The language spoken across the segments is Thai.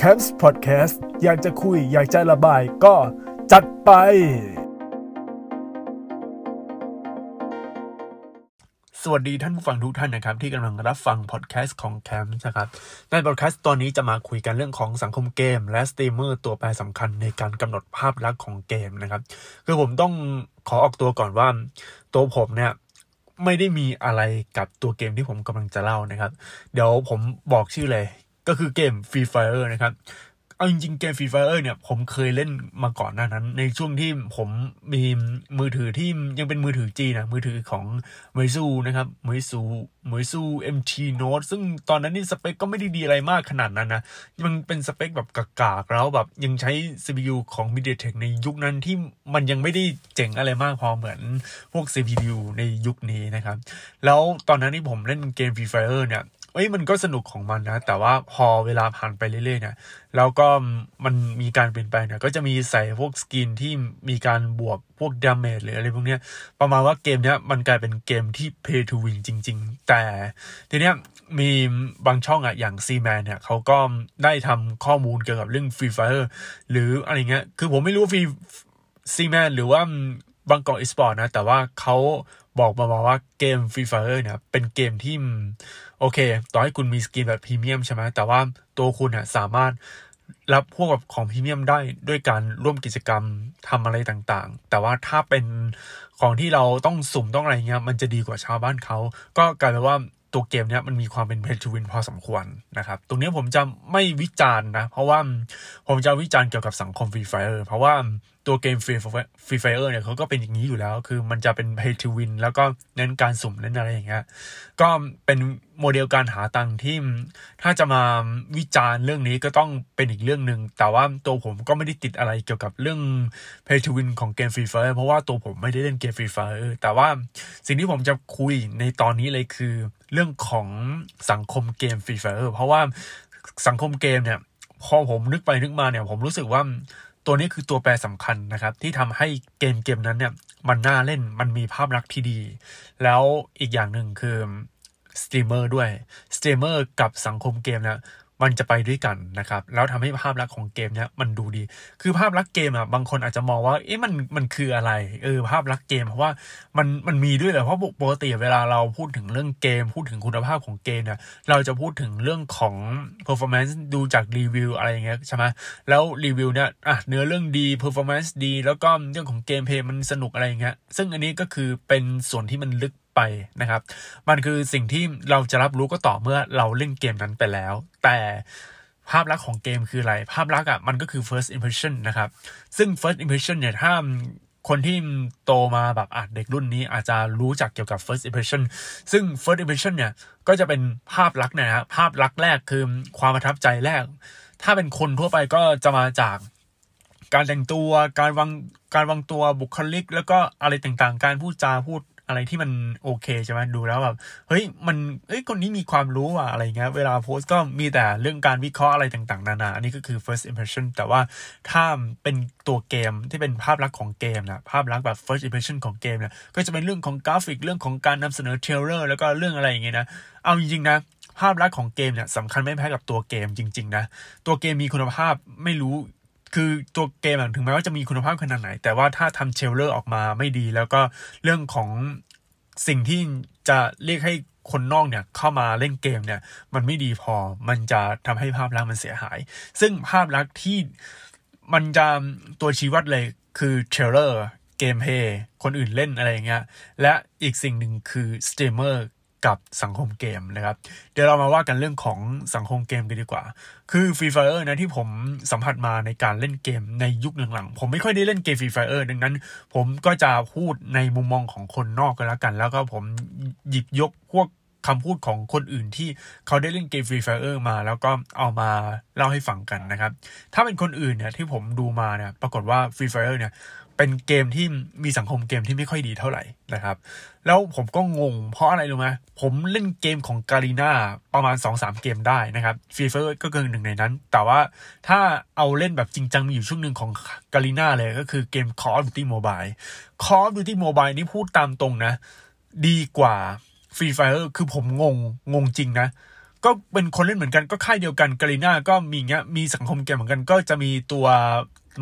c a m p s Podcast อยากจะคุย อยากจะระบายก็จัดไป สวัสดีท่านผู้ฟังทุกท่านนะครับ ที่กำลังรับฟังพอดแคสต์ของ c a m p s นะครับในพอดแคสต์ตอนนี้จะมาคุยกันเรื่องของสังคมเกม และสตรีมเมอร์ตัวแปรสำคัญในการกำหนดภาพลักษณ์ของเกมนะครับ คือผมต้องขอออกตัวก่อนว่า ตัวผมเนี่ยไม่ได้มีอะไรกับตัวเกมที่ผมกำลังจะเล่านะครับ เดี๋ยวผมบอกชื่อเลย ก็คือเกม Free Fire นะครับเอาจริงๆเกม Free Fire เนี่ยผมเคยเล่นมาก่อนหน้านั้น ในช่วงที่ผมมีมือถือที่ยังเป็นมือถือจีนะมือถือของมวยซูนะครับมวยซูมวยซู MT Note ซึ่งตอนนั้นนี่สเปคก็ไม่ได้ดีอะไรมากขนาดนั้นนะมันเป็นสเปคแบบกากๆแล้วแบบยังใช้ CPU ของ MediaTek ในยุคนั้นที่มันยังไม่ได้เจ๋งอะไรมากพอเหมือนพวก CPU ในยุคนี้นะครับ แล้วตอนนั้นที่ผมเล่นเกม Free Fire เนี่ย เอ้ยมันก็สนุกของมันนะ แต่ว่าพอเวลาผ่านไปเรื่อยๆเนี่ยแล้วก็มันมีการเปลี่ยนแปลงเนี่ยก็จะมีใส่พวก skin ที่มีการบวกพวก damage หรืออะไรพวกเนี้ยประมาณว่าเกมเนี้ยมันกลายเป็นเกมที่ pay to win จริง ๆ แต่ทีเนี้ยมีบางช่องอะอย่าง C Man เนี่ยเขาก็ได้ทำข้อมูลเกี่ยวกับเรื่อง Free Fire หรืออะไรเงี้ยคือผมไม่รู้ Free C Man หรือว่าบางกอกอีสปอร์ตนะ แต่ว่าเขาบอกมาว่าเกม Free Fire เนี่ยเป็นเกมที่ โอเค ต่อให้คุณมี skin แบบพรีเมียมใช่ไหมแต่ว่าตัวคุณเนี่ยสามารถรับพวกแบบของพรีเมียมได้ด้วยการร่วมกิจกรรมทำอะไรต่างๆ แต่ว่าถ้าเป็นของที่เราต้องสุ่มต้องอะไรเงี้ยมันจะดีกว่าชาวบ้านเขา ก็กลายเป็นว่าตัวเกมเนี้ยมันมีความเป็น pay to win พอสมควรนะครับ ตรงนี้ผมจะไม่วิจารณ์นะ เพราะว่าผมจะวิจารณ์เกี่ยวกับสังคม Free Fire เพราะว่า ตัวเกมฟรี Free Fire เนี่ยเขาก็เป็นอย่างนี้อยู่แล้ว คือมันจะเป็น pay to win แล้วก็เน้นการสุ่มเน้นอะไรอย่างเงี้ยก็เป็นโมเดลการหาตังค์ที่ถ้าจะมาวิจารณ์เรื่องนี้ก็ต้องเป็นอีกเรื่องหนึ่งแต่ว่าตัวผมก็ไม่ได้ติดอะไรเกี่ยวกับเรื่อง pay to win ของเกม Free Fire เพราะว่าตัวผมไม่ได้เล่นเกม Free Fire แต่ว่าสิ่งที่ผมจะคุยในตอนนี้เลยคือ เรื่องของสังคมเกม Free Fire เพราะว่าสังคมเกมเนี่ยพอผมนึกไปนึกมาเนี่ยผมรู้สึกว่า ตัวนี้คือตัวแปรสำคัญนะครับ ที่ทำให้เกมเกมนั้นเนี่ยมันน่าเล่นมันมีภาพลักษณ์ที่ดี แล้วอีกอย่างหนึ่งคือสตรีมเมอร์ด้วยสตรีมเมอร์กับสังคมเกมเนี่ย มันจะไปด้วยกันนะครับ แล้วทำให้ภาพลักษณ์ของเกมเนี้ยมันดูดี คือภาพลักษณ์เกมอะบางคนอาจจะมองว่าเอ๊ะมันมันคืออะไรเออภาพลักษณ์เกมเพราะว่ามันมันมีด้วยเหรอเพราะปกติเวลาเราพูดถึงเรื่องเกม พูดถึงคุณภาพของเกมเนี่ยเราจะพูดถึงเรื่องของ performance ดูจากรีวิวอะไรอย่างเงี้ยใช่ไหมแล้วรีวิวเนี่ยอะเนื้อเรื่องดี performance ดี แล้วก็เรื่องของเกมเพย์มันสนุกอะไรอย่างเงี้ยซึ่งอันนี้ก็คือเป็นส่วนที่มันลึก ไปนะครับ มันคือสิ่งที่เราจะรับรู้ก็ต่อเมื่อเราเล่นเกมนั้นไปแล้ว แต่ภาพลักษณ์ของเกมคืออะไร ภาพลักษณ์อะมันก็คือ first impression นะครับ ซึ่ง first impression เนี่ยถ้าคนที่โตมาแบบอะเด็กรุ่นนี้อาจจะรู้จักเกี่ยวกับ first impression ซึ่ง first impression เนี่ยก็จะเป็นภาพลักษณ์นะฮะภาพลักษณ์แรกคือความประทับใจแรก ถ้าเป็นคนทั่วไปก็จะมาจากการแต่งตัว การวางการวางตัวบุคลิก แล้วก็อะไรต่างๆ การพูดจาพูด อะไรที่มันโอเคใช่ไหมดูแล้วแบบเฮ้ยมันเฮ้ยคนนี้มีความรู้อะอะไรเงี้ยเวลาโพสก็มีแต่เรื่องการวิเคราะห์อะไรต่างๆนานาอันนี้ก็คือ first impression แต่ว่าถ้าเป็นตัวเกมที่เป็นภาพลักษณ์ของเกมนะภาพลักษณ์แบบ first impression ของเกมเนี่ยก็จะเป็นเรื่องของกราฟิกเรื่องของการนำเสนอ trailer แล้วก็เรื่องอะไรอย่างเงี้ยนะเอาจริงๆนะภาพลักษณ์ของเกมเนี่ยสำคัญไม่แพ้กับตัวเกมจริง ๆ นะ ตัวเกมมีคุณภาพไม่รู้ คือตัวเกมถึงแม้ว่าจะมีคุณภาพขนาดไหน แต่ว่าถ้าทำ trailer ออกมาไม่ดี แล้วก็เรื่องของสิ่งที่จะเรียกให้คนนอกเนี่ยเข้ามาเล่นเกมเนี่ย มันไม่ดีพอมันจะทำให้ภาพลักษณ์มันเสียหาย ซึ่งภาพลักษณ์ที่มันจะตัวชี้วัดเลยคือ trailer gameplay คนอื่นเล่นอะไรอย่างเงี้ยและอีกสิ่งหนึ่งคือสตรีมเมอร์ กับสังคมเกมนะครับ เดี๋ยวเรามาว่ากันเรื่องของสังคมเกมกันดีกว่า คือ Free Fire นะที่ผมสัมผัสมาในการเล่นเกมในยุคหลังๆ ผมไม่ค่อยได้เล่นเกม Free Fire ดังนั้น ผมก็จะพูดในมุมมองของคนนอกกันแล้วกัน แล้วก็ผมหยิบยกพวกคำพูดของคนอื่นที่เขาได้เล่นเกม Free Fire มา แล้วก็เอามาเล่าให้ฟังกันนะครับ ถ้าเป็นคนอื่นเนี่ยที่ผมดูมาเนี่ยปรากฏว่า Free Fire เนี่ย เป็นเกมที่มีสังคมเกมที่ไม่ค่อยดีเท่าไหร่นะครับ แล้วผมก็งงเพราะอะไรรู้ไหมผมเล่นเกมของ Garena ประมาณ 2-3 เกมได้นะครับ Free Fire ก็เป็นหนึ่งในนั้น แต่ว่าถ้าเอาเล่นแบบจริงจังมีอยู่ช่วงหนึ่งของ Garena เลยก็คือเกม Call of Duty Mobile Call of Duty Mobile นี่พูดตามตรงนะ ดีกว่า Free Fire คือผมงงงงจริงนะก็เป็นคนเล่นเหมือนกันก็ค่ายเดียวกัน Garena ก็มีเงี้ยมีสังคมเกมเหมือนกันก็จะมีตัว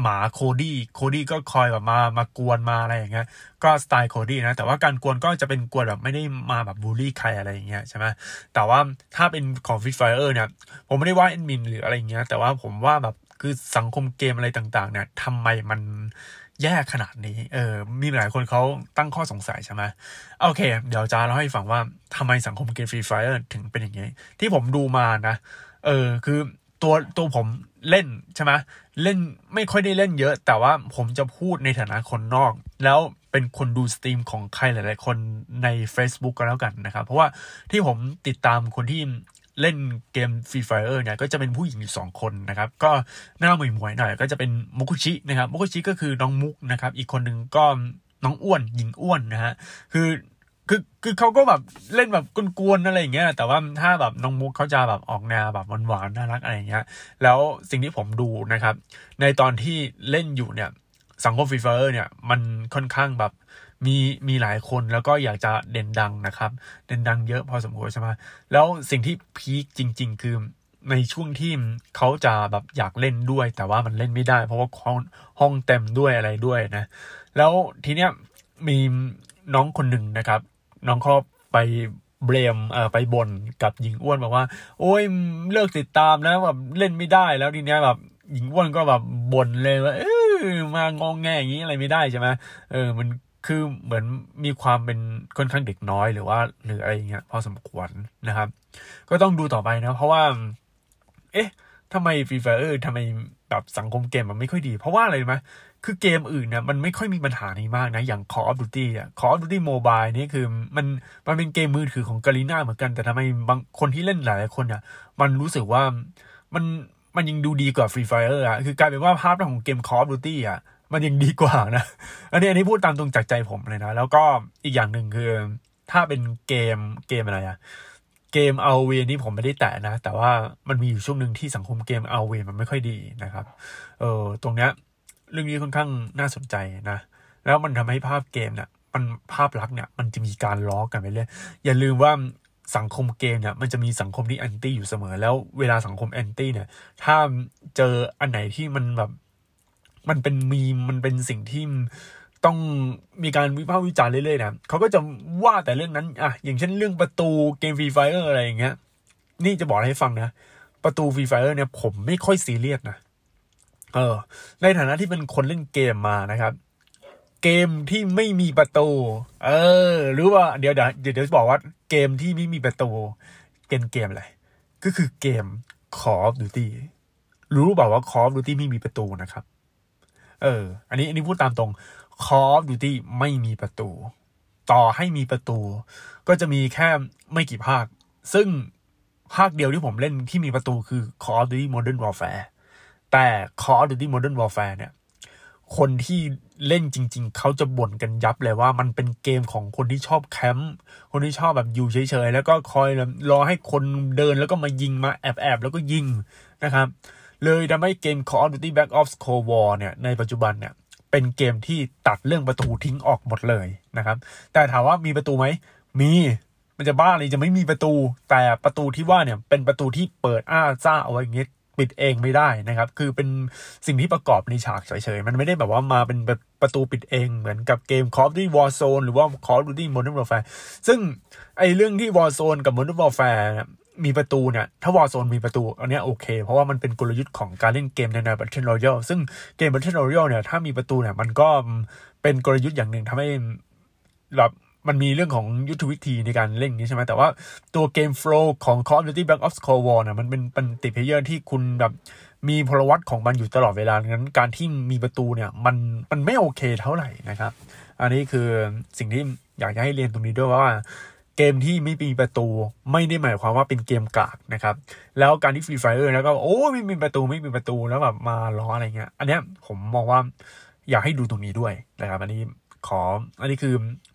หมาโคดี้โคดี้ก็คอยแบบมามากวนมาอะไรอย่างเงี้ยก็สไตล์โคดี้นะแต่ว่าการกวนก็จะเป็นกวนแบบไม่ได้มาแบบบูลลี่ใครอะไรอย่างเงี้ยใช่ไหมแต่ว่าถ้าเป็นของ Free Fire เนี่ยผมไม่ได้ว่าแอดมินหรืออะไรเงี้ยแต่ว่าผมว่าแบบคือสังคมเกมอะไรต่าง ๆ เนี่ยทำไมมันแย่ขนาดนี้ เออ มีหลายคนเขาตั้งข้อสงสัยใช่ไหมโอเค เดี๋ยวจะเล่าให้ฟังว่าทำไมสังคมเกม Free Fire ถึงเป็นอย่างนี้ ที่ผมดูมานะ เออ คือ ตัวตัวผมเล่นใช่ไหมเล่นไม่ค่อยได้เล่นเยอะ แต่ว่าผมจะพูดในฐานะคนนอก แล้วเป็นคนดูสตรีมของใครหลาย ๆ คนใน Facebook ก็แล้วกันนะครับ เพราะว่าที่ผมติดตามคนที่เล่นเกม Free Fire เนี่ยก็จะเป็นผู้หญิงอยู่สองคนนะครับ ก็หน้าหมวยหมวยหน่อยก็จะเป็นมุกุชินะครับมุกุชิก็คือน้องมุกนะครับ อีกคนหนึ่งก็น้องอ้วนหญิงอ้วนนะฮะคือ คือคือเขาก็แบบเล่นแบบกวนๆอะไรอย่างเงี้ยแต่ว่าถ้าแบบน้องมุกเขาจะแบบออกแนวแบบหวานๆน่ารักอะไรอย่างเงี้ย แล้วสิ่งที่ผมดูนะครับ ในตอนที่เล่นอยู่เนี่ย สังคม Free Fire เนี่ยมันค่อนข้างแบบมีมีหลายคนแล้วก็อยากจะเด่นดังนะครับ เด่นดังเยอะพอสมควรใช่ไหมแล้วสิ่งที่พีคจริง ๆ คือในช่วงที่เขาจะแบบอยากเล่นด้วย แต่ว่ามันเล่นไม่ได้ เพราะว่าห้องห้องเต็มด้วยอะไรด้วยนะ แล้วทีเนี้ยมีน้องคนหนึ่งนะครับ น้องเขาไปเบรมเอ่อไปบนกับหญิงอ้วนบอกว่า โอ้ยเลิกติดตามแล้วแบบเล่นไม่ได้แล้วทีเนี้ยแบบหญิงอ้วนก็แบบบ่นเลยว่าเออมางองแงอย่างนี้อะไรไม่ได้ใช่ไหมเออมันคือเหมือนมีความเป็นค่อนข้างเด็กน้อยหรือว่าหรืออะไรเงี้ยพอสมควรนะครับ ก็ต้องดูต่อไปนะ เพราะว่า เอ๊ะทำไม Free Fire ทำไมแบบสังคมเกมมันไม่ค่อยดี เพราะว่าอะไรรู้ไหม คือเกมอื่นเนี่ยมันไม่ค่อยมีปัญหานี้มากนะ อย่าง Call of Duty อะ Call of Duty Mobile นี่คือมันมันเป็นเกมมือถือของ Garena เหมือนกันแต่ทำไมบางคนที่เล่นหลายคนอะ มันรู้สึกว่ามันมันยังดูดีกว่า Free Fire อะ คือกลายเป็นว่าภาพของเกม Call of Duty อะ มันยังดีกว่านะ อันนี้อันนี้พูดตามตรงจากใจผมเลยนะ แล้วก็อีกอย่างหนึ่งคือ ถ้าเป็นเกมเกมอะไรอะเกมเอาเวนี่ผมไม่ได้แตะนะ แต่ว่ามันมีอยู่ช่วงหนึ่งที่สังคมเกมเอาเวมันไม่ค่อยดีนะครับ เออตรงเนี้ย เรื่องนี้ค่อนข้างน่าสนใจนะ แล้วมันทำให้ภาพเกมเนี่ยมันภาพลักษณ์เนี่ยมันจะมีการล้อกันไปเรื่อยอย่าลืมว่าสังคมเกมเนี่ยมันจะมีสังคมที่แอนตี้อยู่เสมอ แล้วเวลาสังคมแอนตี้เนี่ย ถ้าเจออันไหนที่มันแบบ มันเป็นมีมันเป็นสิ่งที่ต้องมีการวิพากษ์วิจารณ์เรื่อยๆนะเขาก็จะว่าแต่เรื่องนั้นอะอย่างเช่นเรื่องประตูเกม Free Fire อะไรอย่างเงี้ย นี่จะบอกให้ฟังนะ ประตู Free Fire เนี่ยผมไม่ค่อยซีเรียสนะ เออ ในฐานะที่เป็นคนเล่นเกมมานะครับ เกมที่ไม่มีประตู เออ หรือว่าเดี๋ยวเดี๋ยวเดี๋ยวจะบอกว่าเกมที่ไม่มีประตูเกมเกมอะไรก็คือเกม Call of Duty รู้เปล่าว่า Call of Duty ไม่มีประตูนะครับ เออ อันนี้อันนี้พูดตามตรง Call of Duty ไม่มีประตู ต่อให้มีประตู ก็จะมีแค่ไม่กี่ภาค ซึ่งภาคเดียวที่ผมเล่นที่มีประตูคือ Call of Duty Modern Warfare แต่ Call of Duty Modern Warfare เนี่ย คนที่เล่นจริง ๆ เขาจะบ่นกันยับเลยว่ามันเป็นเกมของคนที่ชอบแคมป์คนที่ชอบแบบอยู่เฉยๆ แล้วก็คอยรอให้คนเดินแล้วก็มายิงมาแอบๆ แล้วก็ยิงนะครับ เลยทำให้เกม Call of Duty Black Ops Cold War เนี่ยในปัจจุบันเนี่ยเป็นเกมที่ตัดเรื่องประตูทิ้งออกหมดเลยนะครับ แต่ถามว่ามีประตูไหม มีมันจะบ้าเลยจะไม่มีประตู แต่ประตูที่ว่าเนี่ยเป็นประตูที่เปิดอ้าซ่าเอาไว้อย่างเงี้ย ปิดเองไม่ได้นะครับ คือเป็นสิ่งที่ประกอบในฉากเฉยๆ มันไม่ได้แบบว่ามาเป็นแบบประตูปิดเองเหมือนกับเกม Call of Duty Warzone หรือว่า Call of Duty Modern Warfare ซึ่งไอเรื่องที่ Warzone กับ Modern Warfare มีประตูเนี่ย ถ้า Warzone มีประตู อันนี้โอเค เพราะว่ามันเป็นกลยุทธ์ของการเล่นเกมในแนว Battle Royale ซึ่งเกม Battle Royale เนี่ย ถ้ามีประตูเนี่ย มันก็เป็นกลยุทธ์อย่างหนึ่งทำให้แบบ มันมีเรื่องของยุทธวิธีในการเล่นนี้ใช่ไหมแต่ว่าตัวเกม flow ของ Call of Duty Black Ops Cold War เนี่ยมันเป็น multiplayer ที่คุณแบบมีพลวัตของมันอยู่ตลอดเวลาดังนั้นการที่มีประตูเนี่ยมันมันไม่โอเคเท่าไหร่นะครับ อันนี้คือสิ่งที่อยากจะให้เรียนตรงนี้ด้วยว่าเกมที่ไม่มีประตูไม่ได้หมายความว่าเป็นเกมกากนะครับ แล้วการที่ Free Fire แล้วก็โอ้ไม่มีประตูไม่มีประตูแล้วแบบมาล้ออะไรเงี้ย อันเนี้ยผมมองว่าอยากให้ดูตรงนี้ด้วยนะครับ อันนี้ขออันนี้คือ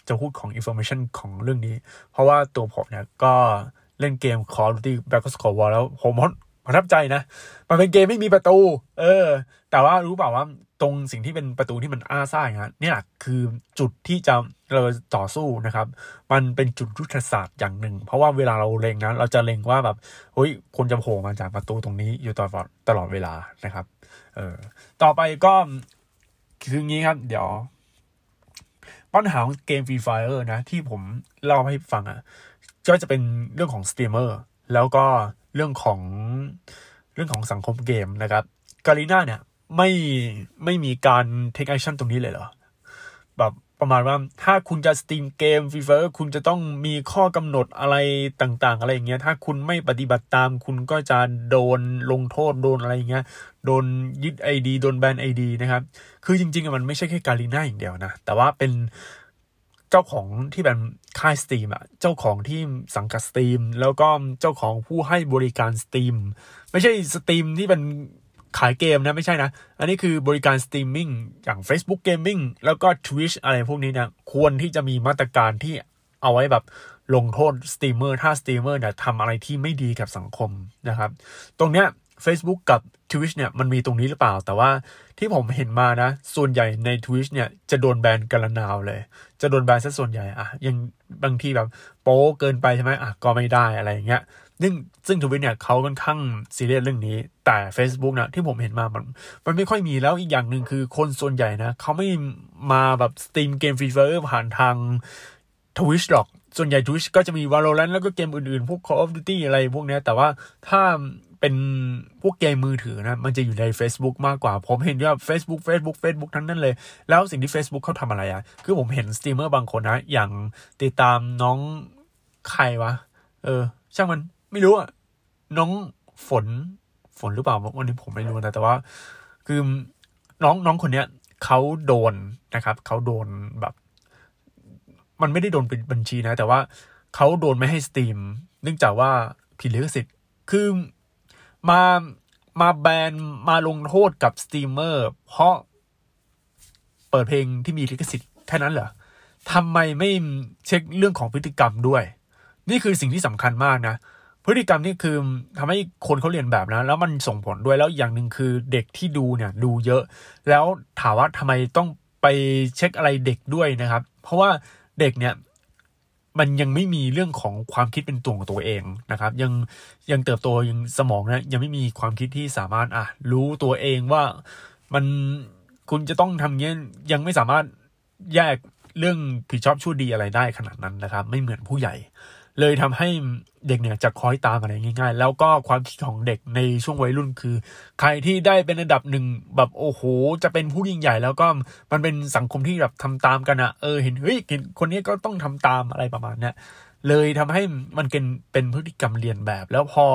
จะพูดของ information ของเรื่องนี้ เพราะว่าตัวผมเนี่ยก็เล่นเกม Call of Duty Black Ops Cold War แล้วผมประทับใจนะ มันเป็นเกมไม่มีประตู เออ แต่ว่ารู้เปล่าว่าตรงสิ่งที่เป็นประตูที่มันอ้าซ่าอย่างนี้เนี่ยคือจุดที่จะเราต่อสู้นะครับ มันเป็นจุดยุทธศาสตร์อย่างหนึ่ง เพราะว่าเวลาเราเล็งนะเราจะเล็งว่าแบบเฮ้ยคนจะโผล่มาจากประตูตรงนี้อยู่ตลอดตลอดเวลานะครับ เออต่อไปก็คืองี้ครับ เดี๋ยว ปัญหาของเกม Free Fire นะ ที่ผมเล่าให้ฟังอะ่ะก็จะเป็นเรื่องของสตรีมเมอร์แล้วก็เรื่องของเรื่องของสังคมเกมนะครับ Garena เนี่ยไม่ไม่มีการ take action ตรงนี้เลยเหรอแบบ ประมาณว่าถ้าคุณจะ stream เกม Free Fire คุณจะต้องมีข้อกำหนดอะไรต่างๆ อะไรอย่างเงี้ยถ้าคุณไม่ปฏิบัติตามคุณก็จะโดนลงโทษโดนอะไรอย่างเงี้ยโดนยึด ID โดนแบน ID นะครับ คือจริงๆมันไม่ใช่แค่ Garena อย่างเดียวนะ แต่ว่าเป็นเจ้าของที่เป็นค่าย stream อะเจ้าของที่สังกัด stream แล้วก็เจ้าของผู้ให้บริการ stream ไม่ใช่ stream ที่เป็น ขายเกมนะไม่ใช่นะ อันนี้คือบริการสตรีมมิ่งอย่าง Facebook Gaming แล้วก็ Twitch อะไรพวกนี้นะ ควรที่จะมีมาตรการที่เอาไว้แบบลงโทษสตรีมเมอร์ถ้าสตรีมเมอร์เนี่ยทำอะไรที่ไม่ดีกับสังคมนะครับ ตรงเนี้ย Facebook กับ Twitch เนี่ยมันมีตรงนี้หรือเปล่า แต่ว่าที่ผมเห็นมานะ ส่วนใหญ่ใน Twitch เนี่ยจะโดนแบนกันระนาวเลย จะโดนแบนซะส่วนใหญ่อะยังบางทีแบบโป๊เกินไปใช่ไหมอะก็ไม่ได้อะไรอย่างเงี้ย ซึ่งซึ่ง Twitch เนี่ยเขาค่อนข้างซีเรียสเรื่องนี้ แต่ Facebook นะที่ผมเห็นมามันมันไม่ค่อยมีแล้วอีกอย่างหนึ่งคือคนส่วนใหญ่นะเขาไม่มาแบบ stream เกม Free Fire ผ่านทาง Twitch หรอก ส่วนใหญ่ Twitch ก็จะมี Valorant แล้วก็เกมอื่นๆ พวก Call of Duty อะไรพวกนี้แต่ว่าถ้าเป็นพวกเกมมือถือนะ มันจะอยู่ใน Facebook มากกว่า ผมเห็นว่า Facebook Facebook Facebook ทั้งนั้นเลย แล้วสิ่งที่ Facebook เขาทำอะไรอะ่ะ คือผมเห็นสตรีมเมอร์บางคนนะ อย่างติดตามน้องใครวะ เออ ช่างมัน ไม่รู้อะน้องฝนฝนหรือเปล่าวันนี้ผมไม่รู้นะแต่ว่า คือน้องน้องคนเนี้ยเขาโดนนะครับเขาโดนแบบ มันไม่ได้โดนเป็นบัญชีนะ แต่ว่าเขาโดนไม่ให้ stream เนื่องจากว่าผิดลิขสิทธิ์คือมามาแบนมาลงโทษกับสตรีมเมอร์ เพราะเปิดเพลงที่มีลิขสิทธิ์แค่นั้นเหรอทำไมไม่เช็คเรื่องของพฤติกรรมด้วย นี่คือสิ่งที่สำคัญมากนะ พฤติกรรมนี่คือทำให้คนเขาเลียนแบบนะ แล้วมันส่งผลด้วยแล้วอย่างหนึ่งคือเด็กที่ดูเนี่ยดูเยอะ แล้วถามว่าทำไมต้องไปเช็คอะไรเด็กด้วยนะครับ เพราะว่าเด็กเนี่ยมันยังไม่มีเรื่องของความคิดเป็นตัวของตัวเองนะครับ ยังยังเติบโตยังสมองนะยังไม่มีความคิดที่สามารถอะรู้ตัวเองว่ามันคุณจะต้องทำเงี้ยยังไม่สามารถแยกเรื่องผิดชอบชั่วดีอะไรได้ขนาดนั้นนะครับ ไม่เหมือนผู้ใหญ่ เลยทำให้เด็กเนี่ยจะคอยตามอะไรง่าย ๆ แล้วก็ความคิดของเด็กในช่วงวัยรุ่นคือ ใครที่ได้เป็นอันดับหนึ่งแบบโอ้โห จะเป็นผู้ยิ่งใหญ่ แล้วก็มันเป็นสังคมที่แบบทำตามกันอะเออเห็นเฮ้ยเห็นคนนี้ก็ต้องทำตามอะไรประมาณเนี้ยเลยทำให้มันเป็นเป็นพฤติกรรมเรียนแบบ แล้วพอ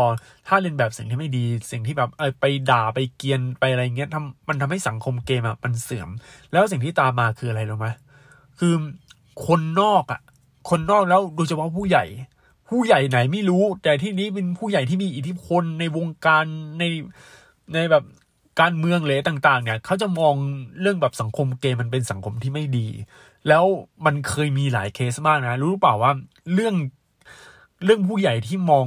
ถ้าเรียนแบบสิ่งที่ไม่ดี สิ่งที่แบบไปด่าไปเกียนไปอะไรเงี้ยทำมันทำให้สังคมเกมอะมันเสื่อม แล้วสิ่งที่ตามมาคืออะไรรู้ไหมคือคนนอกอะคนนอกแล้วโดยเฉพาะผู้ใหญ่ ผู้ใหญ่ไหนไม่รู้ แต่ที่นี้เป็นผู้ใหญ่ที่มีอิทธิพลในวงการในในแบบการเมืองเลยต่าง ๆ เนี่ยเขาจะมองเรื่องแบบสังคมเกมมันเป็นสังคมที่ไม่ดี แล้วมันเคยมีหลายเคสมากนะ รู้หรือเปล่าว่าเรื่องเรื่องผู้ใหญ่ที่มอง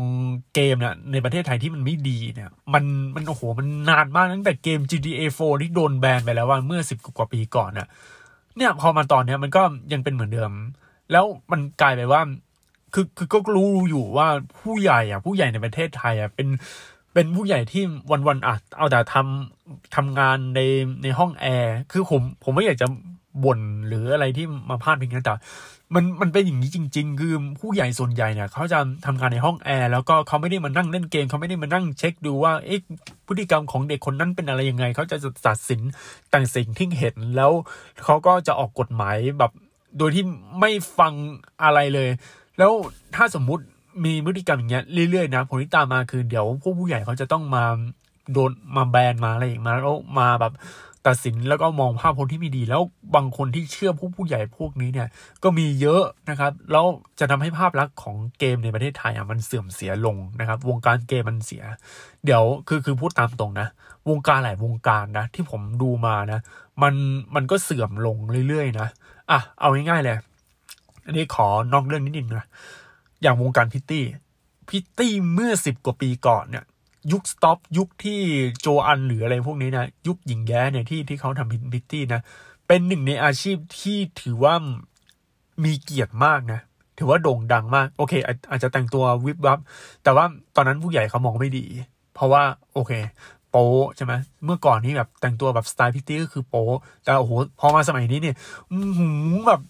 เกมเนี่ยในประเทศไทยที่มันไม่ดีเนี่ย มันมันโอ้โหมันนานมากตั้งแต่เกม GTA 4ที่โดนแบนไปแล้วว่าเมื่อสิบกว่าปีก่อนเนี่ยเนี่ยพอมาตอนเนี้ยมันก็ยังเป็นเหมือนเดิม แล้วมันกลายไปว่า คือคือก็รู้อยู่ว่าผู้ใหญ่อะ ผู้ใหญ่ในประเทศไทยอะเป็นเป็นผู้ใหญ่ที่วันวันอะเอาแต่ทำทำงานในในห้องแอร์คือผมผมไม่อยากจะบ่นหรืออะไรที่มาพาดพิงนะแต่มันมันเป็นอย่างนี้จริง ๆ คือผู้ใหญ่ส่วนใหญ่เนี่ยเขาจะทำงานในห้องแอร์แล้วก็เขาไม่ได้มานั่งเล่นเกมเขาไม่ได้มานั่งเช็คดูว่าเอ๊ะพฤติกรรมของเด็กคนนั้นเป็นอะไรยังไงเขาจะตัดสินต่างสิ่งที่เห็นแล้วเขาก็จะออกกฎหมายแบบโดยที่ไม่ฟังอะไรเลย แล้วถ้าสมมุติมีพฤติกรรมอย่างเงี้ยเรื่อยๆนะผลที่ตามมาคือเดี๋ยวพวกผู้ใหญ่เขาจะต้องมาโดนมาแบนมาอะไรอย่างมาแล้วมาแบบตัดสินแล้วก็มองภาพพจน์ที่ไม่ดี แล้วบางคนที่เชื่อผู้ผู้ใหญ่พวกนี้เนี่ยก็มีเยอะนะครับ แล้วจะทำให้ภาพลักษณ์ของเกมในประเทศไทยอะมันเสื่อมเสียลงนะครับ วงการเกมมันเสีย เดี๋ยวคือคือพูดตามตรงนะ วงการหลายวงการนะ ที่ผมดูมานะ มันมันก็เสื่อมลงเรื่อยๆนะอะเอาง่ายๆเลย อันนี้ขอนอกเรื่องนิดนึงนะ อย่างวงการพิตตี้ พิตตี้เมื่อสิบกว่าปีก่อนเนี่ย ยุคสต็อปยุคที่โจอันหรืออะไรพวกนี้นะ ยุคหญิงแย้เนี่ยที่ที่เขาทำพิตตี้นะ เป็นหนึ่งในอาชีพที่ถือว่ามีเกียรติมากนะถือว่าโด่งดังมาก โอเค อาจจะแต่งตัววิบวับ แต่ว่าตอนนั้นผู้ใหญ่เขามองไม่ดี เพราะว่า โอเค โป๊ใช่ไหมเมื่อก่อนนี้แบบแต่งตัวแบบสไตล์พริตตี้ก็คือโป๊แต่โอ้โหพอมาสมัยนี้เนี่ยหืมแบบ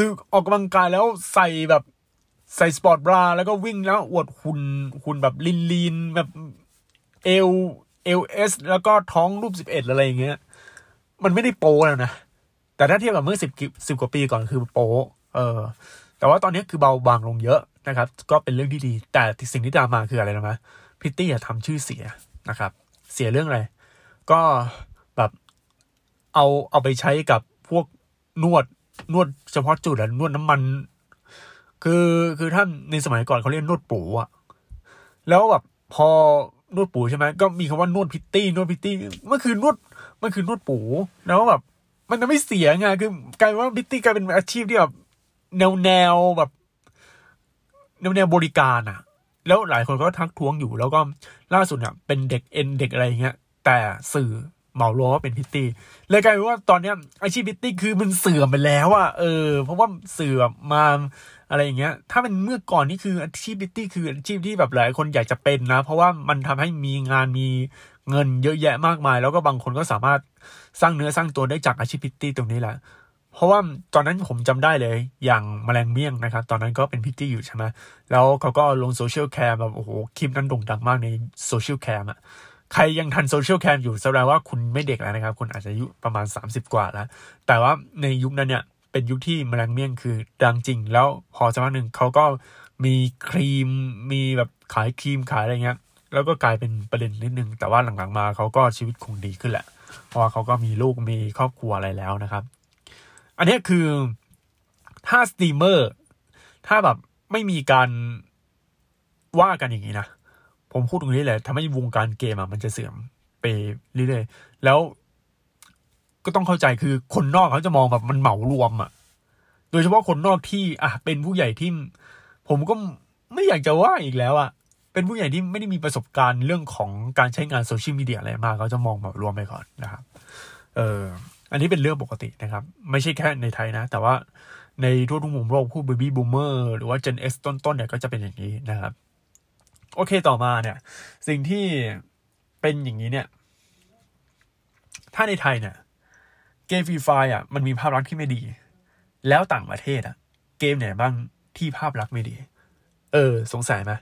คือออกกำลังกายแล้วใส่แบบใส่ sport bra แล้วก็วิ่งแล้วอวดหุ่นหุ่นแบบ lean lean แบบเอวเอว S แล้วก็ท้องร่องสิบเอ็ดอะไรอย่างเงี้ย มันไม่ได้โป๊แล้วนะ แต่ถ้าเทียบกับเมื่อสิบสิบกว่าปีก่อนคือโป๊เออ แต่ว่าตอนนี้คือเบาบางลงเยอะนะครับ ก็เป็นเรื่องที่ดี แต่สิ่งที่ตามมาคืออะไรนะมะพิตตี้ทำชื่อเสียนะครับ เสียเรื่องอะไร ก็แบบเอาเอาไปใช้กับพวกนวด นวดเฉพาะจุดอะนวดน้ำมัน คือคือท่านในสมัยก่อนเขาเรียกนวดปูอะแล้วแบบพอนวดปูใช่ไหมก็มีคำว่านวดพิตตี้นวดพิตตี้มันคือนวดมันคือนวดปูแล้วแบบ มันจะไม่เสียไงคือกลายว่าพริตตี้กลายเป็นอาชีพที่แบบแนวแนวแบบแนวแนวบริการอะแล้วหลายคนก็ทักท้วงอยู่แล้วก็ล่าสุดเนี่ยเป็นเด็กเอ็นเด็กอะไรเงี้ยแต่สื่อ เหมารวมว่าเป็นพริตตี้เลยกลายเป็นว่าตอนเนี้ยอาชีพพริตตี้คือมันเสื่อมไปแล้วอะเออ เพราะว่าเสื่อมมาอะไรอย่างเงี้ย ถ้าเป็นเมื่อก่อนนี่คืออาชีพพริตตี้คืออาชีพที่แบบหลายคนอยากจะเป็นนะ เพราะว่ามันทำให้มีงานมีเงินเยอะแยะมากมาย แล้วก็บางคนก็สามารถสร้างเนื้อสร้างตัวได้จากอาชีพพริตตี้ตรงนี้แหละเพราะว่าตอนนั้นผมจำได้เลย อย่างมแมลงเมี่ยงนะครับ ตอนนั้นก็เป็นพริตตี้อยู่ใช่ไหมแล้วเขาก็ลง Socialcam แบบโอ้โหคลิปนั้นโด่งดังมากใน Socialcam อะ ใครยังทัน Socialcam อยู่แสดงว่าคุณไม่เด็กแล้วนะครับ คุณอาจจะอายุประมาณ 30 กว่าแล้ว แต่ว่าในยุคนั้นเนี่ย เป็นยุคที่แมลงเมี่ยงคือดังจริง แล้วพอสักพักหนึ่งเขาก็มีครีมมีแบบขายครีมขายอะไรเงี้ย แล้วก็กลายเป็นประเด็นนิดนึง แต่ว่าหลังๆมาเขาก็ชีวิตคงดีขึ้นแหละ เพราะว่าเขาก็มีลูกมีครอบครัวอะไรแล้วนะครับ อันนี้คือถ้าสตรีมเมอร์ ถ้าแบบไม่มีการว่ากันอย่างนี้นะ ผมพูดตรงนี้เลยทำให้วงการเกมอะมันจะเสื่อมไปเรื่อยๆแล้วก็ต้องเข้าใจคือคนนอกเขาจะมองแบบมันเหมารวมอะ่ะ โดยเฉพาะคนนอกที่อะเป็นผู้ใหญ่ที่ผมก็ไม่อยากจะว่าอีกแล้วอะ่ะ เป็นผู้ใหญ่ที่ไม่ได้มีประสบการณ์เรื่องของการใช้งานโซเชียลมีเดียอะไรมากเขาจะมองแบบรวมไปก่อนนะครับ เอออันนี้เป็นเรื่องปกตินะครับ ไม่ใช่แค่ในไทยนะ แต่ว่าในทั่วทุกมุมโลกผู้เบบี้บูมเมอร์หรือว่า Gen X ต้นๆเนี่ยก็จะเป็นอย่างนี้นะครับ โอเคต่อมาเนี่ย สิ่งที่เป็นอย่างนี้เนี่ย ถ้าในไทยเนี่ย เกมฟรีไฟอะมันมีภาพลักษณ์ที่ไม่ดี แล้วต่างประเทศอะ เกมไหนบ้างที่ภาพลักษณ์ไม่ดี เออ สงสัยไหม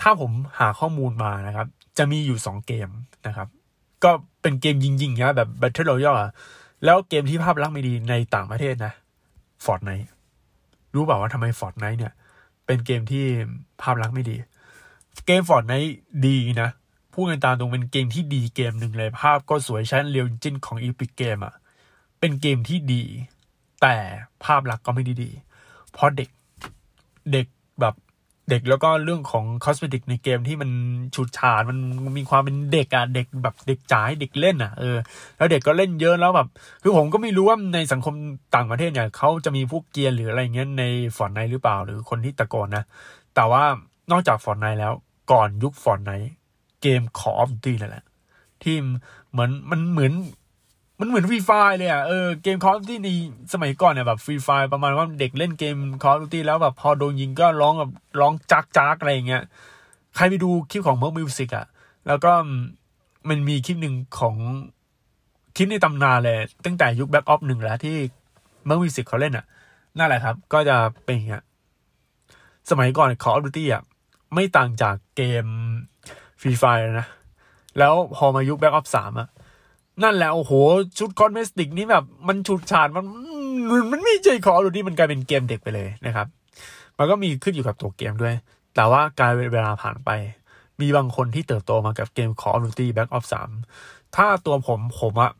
ถ้าผมหาข้อมูลมานะครับ จะมีอยู่สองเกมนะครับ ก็เป็นเกมยิงๆนะแบบ Battle Royale แล้วเกมที่ภาพลักษณ์ไม่ดีในต่างประเทศนะ Fortnite รู้เปล่าว่าทำไม Fortnite เนี่ย เป็นเกมที่ภาพลักษณ์ไม่ดี เกม Fortnite ดีนะ พูดกันตามตรงเป็นเกมที่ดีเกมหนึ่งเลยภาพก็สวยใช้ Unreal Engine ของ Epic Games อะ เป็นเกมที่ดี แต่ภาพลักษณ์ก็ไม่ดีดีเพราะเด็กเด็กแบบเด็กแล้วก็เรื่องของ cosmetic ในเกมที่มันฉูดฉาดมันมีความเป็นเด็กอะเด็กแบบเด็กจ๋าเด็กเล่นอะเออแล้วเด็กก็เล่นเยอะแล้วแบบ คือผมก็ไม่รู้ว่าในสังคมต่างประเทศเนี่ยเขาจะมีพวกเกรียนหรืออะไรเงี้ยในFortnite หรือเปล่าหรือคนที่ตะโกนนะ แต่ว่า นอกจาก Fortnite แล้ว ก่อนยุค Fortnite เกม Call of Duty นั่นแหละ ที่เหมือนมันเหมือน มันเหมือน Free Fire เลยอะเออเกม Call of Duty ในสมัยก่อนเนี่ยแบบ Free Fire ประมาณว่าเด็กเล่นเกม Call of Duty แล้วแบบพอโดนยิงก็ร้องแบบร้องจ๊ากจ๊ากอะไรเงี้ยใครไปดูคลิปของเมอร์มิวสิกอะ แล้วก็มันมีคลิปหนึ่งของคลิปในตำนานเลย ตั้งแต่ยุค Black Ops หนึ่งแล้วที่เมอร์มิวสิกเขาเล่นอะนั่นแหละครับ ก็จะเป็นอย่างเงี้ยสมัยก่อน Call of Duty อะ ไม่ต่างจากเกม Free Fire นะ แล้วพอมายุค Black Ops สามอะนั่นแหละ โอ้โห ชุด cosmetic นี่แบบ มันฉุดฉาดมันมันไม่ใช่ Call of Duty มันกลายเป็นเกมเด็กไปเลยนะครับ มันก็มีขึ้นอยู่กับตัวเกมด้วย แต่ว่าการเวลาผ่านไป มีบางคนที่เติบโตมากับเกม Call of Duty Black Ops 3ถ้าตัวผมผมอะ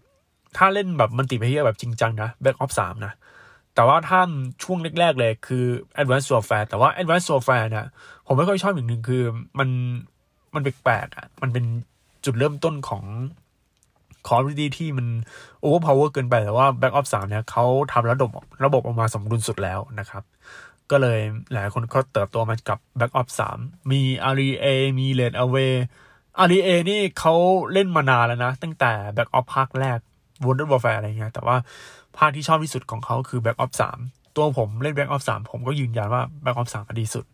ถ้าเล่นแบบ multiplayer แบบจริงจังนะ Black Ops 3นะ แต่ว่าถ้าช่วงแรกๆเลยคือ Advanced Warfare แต่ว่า Advanced Warfare เนี่ยผมไม่ค่อยชอบอย่างหนึ่งคือมันมันแปลกๆอะมันเป็นจุดเริ่มต้นของ Call of Duty ที่มัน overpower เกินไปแต่ว่า Back of 3เนี่ยเขาทำระบบระบบออกมาสมดุลสุดแล้วนะครับ ก็เลยหลายคนก็เติบโตมากับ Black Ops 3มี REA มี Red Away REA นี่เขาเล่นมานานแล้วนะ ตั้งแต่ Back Ops ภาคแรก Modern Warfare อะไรเงี้ยแต่ว่า ภาคที่ชอบที่สุดของเขาคือ Back Ops 3ตัวผมเล่น Back Ops 3ผมก็ยืนยันว่า Back Ops 3ดีสุด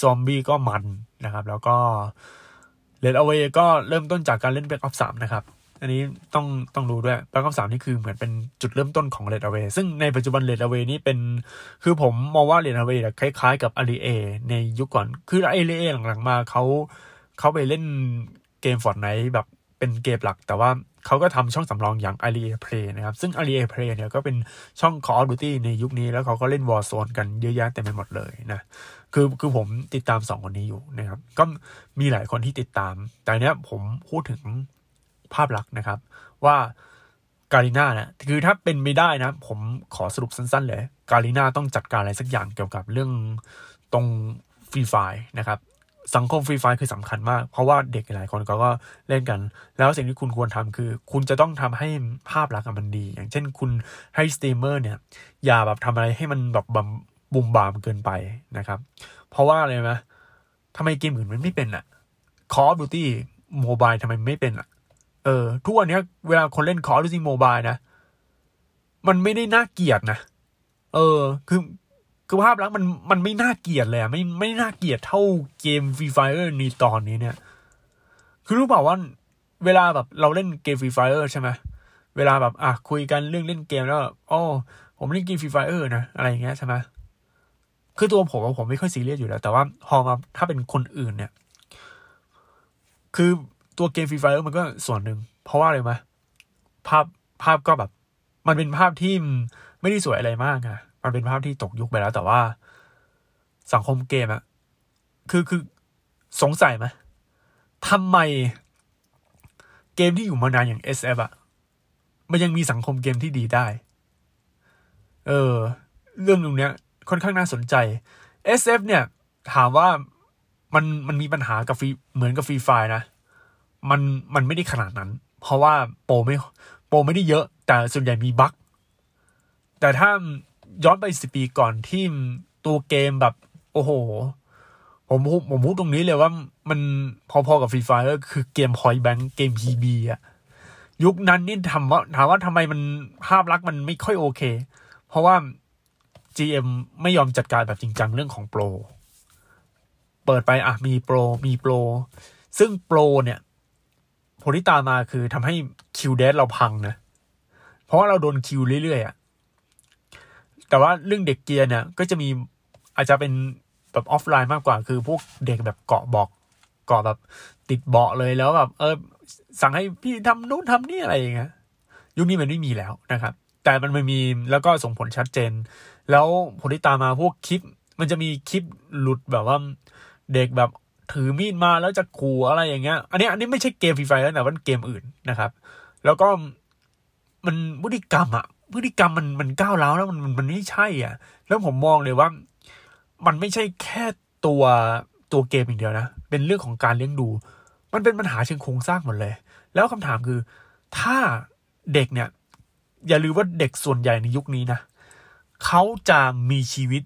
ซอมบี้ก็มันนะครับ แล้วก็ Red Away ก็เริ่มต้นจากการเล่น Back Ops 3นะครับ อันนี้ต้องต้องรู้ด้วย Black Ops 3นี่คือเหมือนเป็นจุดเริ่มต้นของ Red Away ซึ่งในปัจจุบัน Red Away นี่เป็น คือผมมองว่า Red Away คล้ายๆ กับ REA ในยุคก่อน คือ REA หลังๆมาเขาเขาไปเล่นเกม Fortnite แบบเป็นเกมหลัก แต่ว่า เขาก็ทำช่องสำรองอย่าง REA Play นะครับ ซึ่ง REA Play เนี่ยก็เป็นช่อง Call of Duty ในยุคนี้แล้วเขาก็เล่น Warzone กันเยอะแยะเต็มไปหมดเลยนะคือคือผมติดตามสองคนนี้อยู่นะครับ ก็มีหลายคนที่ติดตาม แต่เนี้ยผมพูดถึงภาพลักษณ์นะครับ ว่าGarena เนี่ยคือถ้าเป็นไปได้นะ ผมขอสรุปสั้นๆเลย Garena ต้องจัดการอะไรสักอย่างเกี่ยวกับเรื่องตรง Free Fire นะครับ สังคม Free Fire คือสำคัญมาก เพราะว่าเด็กหลายคนก็เล่นกัน แล้วสิ่งที่คุณควรทำคือ คุณจะต้องทำให้ภาพลักษณ์มันดี อย่างเช่นคุณให้สตรีมเมอร์เนี่ย อย่าแบบทำอะไรให้มันแบบบุ่มบ่ามเกินไปนะครับ เพราะว่าอะไรไหมทำไมเกมอื่นมันไม่เป็นอะ Call of Duty Mobile ทำไมไม่เป็นอะเออ ทุกวันนี้เวลาคนเล่น Call of Duty Mobile นะ มันไม่ได้น่าเกลียดนะ เออ คือ คือภาพลักษณ์มันมันไม่น่าเกลียดเลยอะไม่ไม่น่าเกลียดเท่าเกม Free Fire ในตอนนี้เนี่ย คือรู้เปล่าว่าเวลาแบบเราเล่นเกม Free Fire ใช่ไหมเวลาแบบอะคุยกันเรื่องเล่นเกมแล้วอ๋อผมเล่นเกม Free Fire นะอะไรอย่างเงี้ยใช่ไหมคือตัวผมผมไม่ค่อยซีเรียสอยู่แล้ว แต่ว่าพอมาถ้าเป็นคนอื่นเนี่ย คือตัวเกมฟรีไฟมันก็ส่วนหนึ่ง เพราะว่าอะไรไหมภาพภาพก็แบบ มันเป็นภาพที่ไม่ได้สวยอะไรมากอะ มันเป็นภาพที่ตกยุคไปแล้ว แต่ว่าสังคมเกมอะคือคือสงสัยไหมทำไมเกมที่อยู่มานานอย่าง SF อะมันยังมีสังคมเกมที่ดีได้ เออ เรื่องตรงเนี้ย ค่อนข้างน่าสนใจ SF เนี่ย ถามว่ามันมันมีปัญหากับฟรีเหมือนกับ Free Fire นะ มันมันไม่ได้ขนาดนั้น เพราะว่าโปรไม่โปรไม่ได้เยอะ แต่ส่วนใหญ่มี bug แต่ถ้า ย้อนไปสิบปีก่อนที่ตัวเกมแบบ โอ้โห ผมผมพูดตรงนี้เลยว่ามันพอๆกับ Free Fire ก็คือเกม Point Blank เกม PB อะยุคนั้นนี่ทำว่าถามว่าทำไมมันภาพลักษณ์มันไม่ค่อยโอเค เพราะว่า GM ไม่ยอมจัดการแบบจริงจังเรื่องของโปร เปิดไปอะมีโปรมีโปร ซึ่งโปรเนี่ยผลที่ตามมาคือทำให้คิวเดสเราพังนะ เพราะว่าเราโดนคิวเรื่อยๆอะ แต่ว่าเรื่องเด็กเกียร์เนี่ย ก็จะมีอาจจะเป็นแบบออฟไลน์มากกว่า คือพวกเด็กแบบเกาะบอกเกาะแบบติดเบาะเลยแล้วแบบเออสั่งให้พี่ทำนู้นทำนี่อะไรอย่างเงี้ยยุคนี้มันไม่มีแล้วนะครับ แต่มันไม่มีแล้วก็ส่งผลชัดเจน แล้วผลที่ตามมาพวกคลิป มันจะมีคลิปหลุดแบบว่าเด็กแบบถือมีดมาแล้วจะขู่อะไรอย่างเงี้ย อันนี้อันนี้ไม่ใช่เกมฟรีไฟแล้วแต่ว่าเกมอื่นนะครับ แล้วก็มันพฤติกรรมอะ พฤติกรรมมันมันก้าวร้าวแล้วมันมันไม่ใช่ อะ แล้วผมมองเลยว่า มันไม่ใช่แค่ตัวตัวเกมอย่างเดียวนะ เป็นเรื่องของการเลี้ยงดู มันเป็นปัญหาเชิงโครงสร้างหมดเลย แล้วคำถามคือ ถ้าเด็กเนี่ย อย่าลืมว่าเด็กส่วนใหญ่ในยุคนี้นะเขาจะมีชีวิต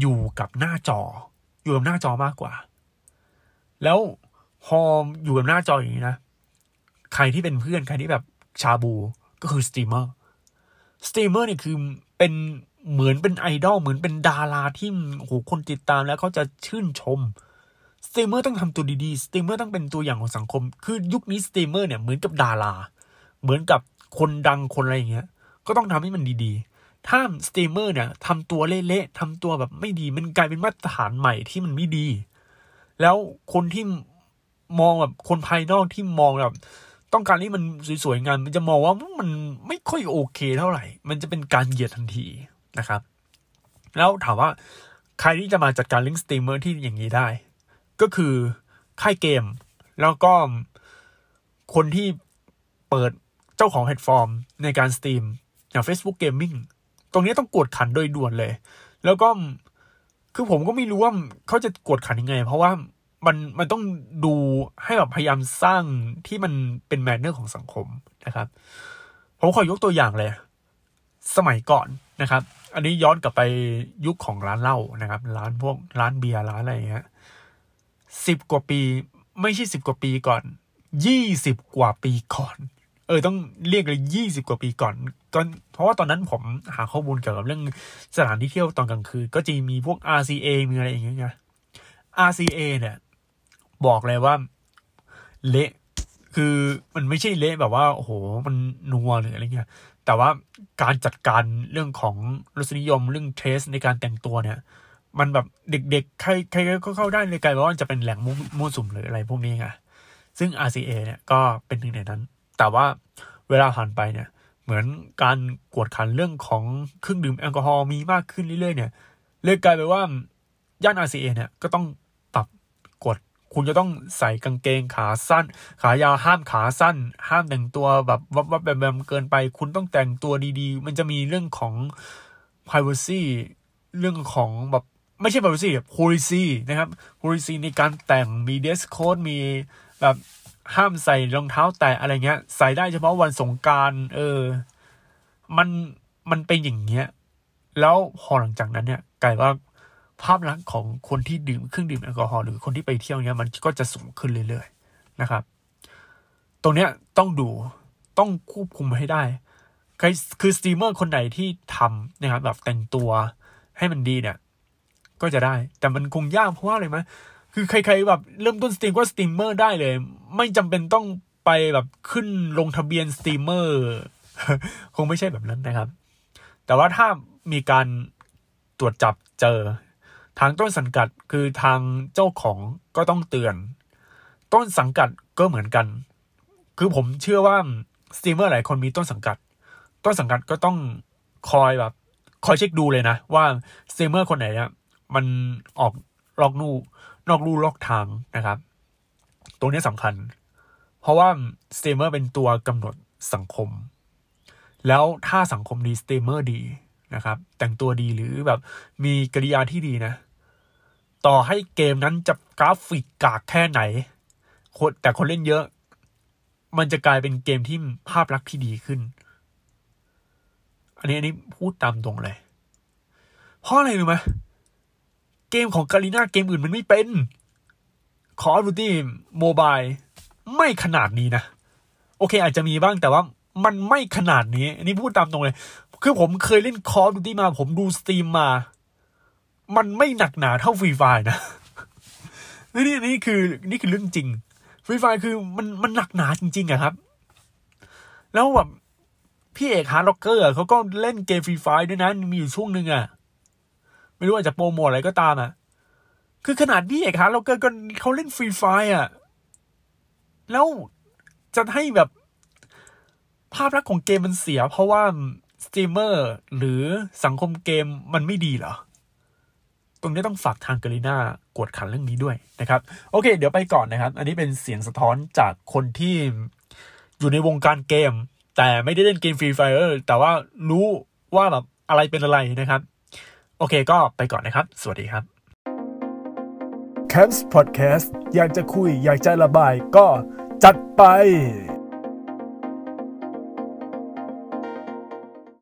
อยู่กับหน้าจอ อยู่กับหน้าจอมากกว่า แล้วพออยู่กับหน้าจออย่างนี้นะ ใครที่เป็นเพื่อนใครที่แบบชาบูก็คือสตรีมเมอร์ สตรีมเมอร์เนี่ยคือเป็นเหมือนเป็นไอดอลเหมือนเป็นดาราที่โหคนติดตามแล้วเขาจะชื่นชมสตรีมเมอร์ต้องทำตัวดีๆสตรีมเมอร์ต้องเป็นตัวอย่างของสังคม คือยุคนี้สตรีมเมอร์เนี่ยเหมือนกับดารา เหมือนกับคนดังคนอะไรอย่างเงี้ย ก็ต้องทำให้มันดีๆ ถ้าสตรีมเมอร์เนี่ยทำตัวเละๆทำตัวแบบไม่ดี มันกลายเป็นมาตรฐานใหม่ที่มันไม่ดี แล้วคนที่มองแบบคนภายนอกที่มองแบบ ต้องการที่มันสวยๆงามๆ มันจะมองว่ามันไม่ค่อยโอเคเท่าไหร่ มันจะเป็นการเหยียดทันทีนะครับ แล้วถามว่าใครที่จะมาจัดการลิงก์สตรีมเมอร์ที่อย่างนี้ได้ ก็คือค่ายเกม แล้วก็คนที่เปิดเจ้าของแพลตฟอร์มในการสตรีมอย่าง Facebook Gaming ตรงนี้ต้องกวดขันโดยด่วนเลย แล้วก็คือผมก็ไม่รู้ว่าเขาจะกวดขันยังไง เพราะว่า มันมันต้องดูให้แบบพยายามสร้างที่มันเป็นแมนเนอร์ของสังคมนะครับ ผมขอยกตัวอย่างเลย สมัยก่อนนะครับ อันนี้ย้อนกลับไปยุคของร้านเหล้านะครับ ร้านพวกร้านเบียร์ร้านอะไรอย่างเงี้ยสิบกว่าปี ไม่ใช่สิบกว่าปีก่อนยี่สิบกว่าปีก่อน เออ ต้องเรียกเลยยี่สิบกว่าปีก่อนก็เพราะว่าตอนนั้นผมหาข้อมูลเกี่ยวกับเรื่องสถานที่เที่ยวตอนกลางคืน ก็จะมีพวก RCA มีอะไรอย่างเงี้ย RCA เนี่ย บอกเลยว่า เละคือมันไม่ใช่เละแบบว่าโอ้โหมันนัวหรืออะไรเงี้ย แต่ว่าการจัดการเรื่องของรสนิยมเรื่องเทสในการแต่งตัวเนี่ย มันแบบเด็กๆ ใครใครก็เข้าได้เลยกลายว่าจะเป็นแหล่งมั่วสุมหรืออะไรพวกนี้ไงซึ่ง RCA เนี่ยก็เป็นหนึ่งในนั้น แต่ว่าเวลาผ่านไปเนี่ย เหมือนการกวดขันเรื่องของเครื่องดื่มแอลกอฮอล์มีมากขึ้นเรื่อยๆเนี่ยเลยกลายไปว่าย่าน RCA เนี่ยก็ต้อง คุณจะต้องใส่กางเกงขาสั้น ขายาวห้ามขาสั้น ห้ามแต่งตัวแบบวับวับแบบแบบเกินไป คุณต้องแต่งตัวดีๆ มันจะมีเรื่องของ privacy เรื่องของแบบไม่ใช่ privacy policy นะครับ policy ในการแต่งมี dress code มีแบบห้ามใส่รองเท้าแตะอะไรเงี้ย ใส่ได้เฉพาะวันสงการเออ มันมันเป็นอย่างเงี้ย แล้วพอหลังจากนั้นเนี่ยกลายว่า ภาพลักษณ์ของคนที่ดื่มเครื่องดื่มแอลกอฮอล์หรือคนที่ไปเที่ยวเนี้ยมันก็จะสูงขึ้นเรื่อยๆนะครับ ตรงเนี้ยต้องดูต้องควบคุมให้ได้ใครคือสตรีมเมอร์คนไหนที่ทำนะครับแบบแต่งตัวให้มันดีเนี่ย ก็จะได้ แต่มันคงยากเพราะว่าอะไรไหมคือใคร ๆ แบบเริ่มต้นสตรีมก็สตรีมเมอร์ได้เลย ไม่จำเป็นต้องไปแบบขึ้นลงทะเบียนสตรีมเมอร์คงไม่ใช่แบบนั้นนะครับ แต่ว่าถ้ามีการตรวจจับเจอ ทางต้นสังกัดคือทางเจ้าของก็ต้องเตือน ต้นสังกัดก็เหมือนกัน คือผมเชื่อว่าสตรีมเมอร์หลายคนมีต้นสังกัด ต้นสังกัดก็ต้องคอยแบบ คอยเช็คดูเลยนะ ว่าสตรีมเมอร์คนไหนเนี่ยมันออกนอกลู่นอกลู่นอกทางนะครับ ตรงนี้สำคัญ เพราะว่าสตรีมเมอร์เป็นตัวกำหนดสังคม แล้วถ้าสังคมดีสตรีมเมอร์ดีนะครับ แต่งตัวดีหรือแบบมีกริยาที่ดีนะ ต่อให้เกมนั้นจะกราฟิกกากแค่ไหนคนแต่คนเล่นเยอะ มันจะกลายเป็นเกมที่ภาพลักษณ์ที่ดีขึ้น อันนี้อันนี้พูดตามตรงเลย เพราะอะไรรู้ไหมเกมของ Garena เกมอื่นมันไม่เป็น Call of Duty Mobile ไม่ขนาดนี้นะ โอเค อาจจะมีบ้างแต่ว่ามันไม่ขนาดนี้ อันนี้พูดตามตรงเลย คือผมเคยเล่น Call of Duty มา ผมดูสตรีมมา มันไม่หนักหนาเท่า Free Fire นะนี่นี่คือนี่คือเรื่องจริง Free Fire คือมันมันหนักหนาจริงๆอะครับ แล้วแบบพี่เอก Heartrocker เขาก็เล่นเกม Free Fire ด้วยนะมีอยู่ช่วงหนึ่งอะไม่รู้ว่าจะโปรโมทอะไรก็ตามอะคือขนาดพี่เอก Heartrocker ก็เขาเล่น Free Fire อะแล้วจะให้แบบภาพลักษณ์ของเกมมันเสีย เพราะว่าสตรีมเมอร์หรือสังคมเกมมันไม่ดีเหรอ ตรงนี้ต้องฝากทาง Garena กวดขันเรื่องนี้ด้วยนะครับ โอเค เดี๋ยวไปก่อนนะครับ อันนี้เป็นเสียงสะท้อนจากคนที่อยู่ในวงการเกม แต่ไม่ได้เล่นเกม Free Fire แต่ว่ารู้ว่าแบบอะไรเป็นอะไรนะครับ โอเคก็ไปก่อนนะครับ สวัสดีครับ Camps Podcast อยากจะคุยอยากจะระบายก็จัดไป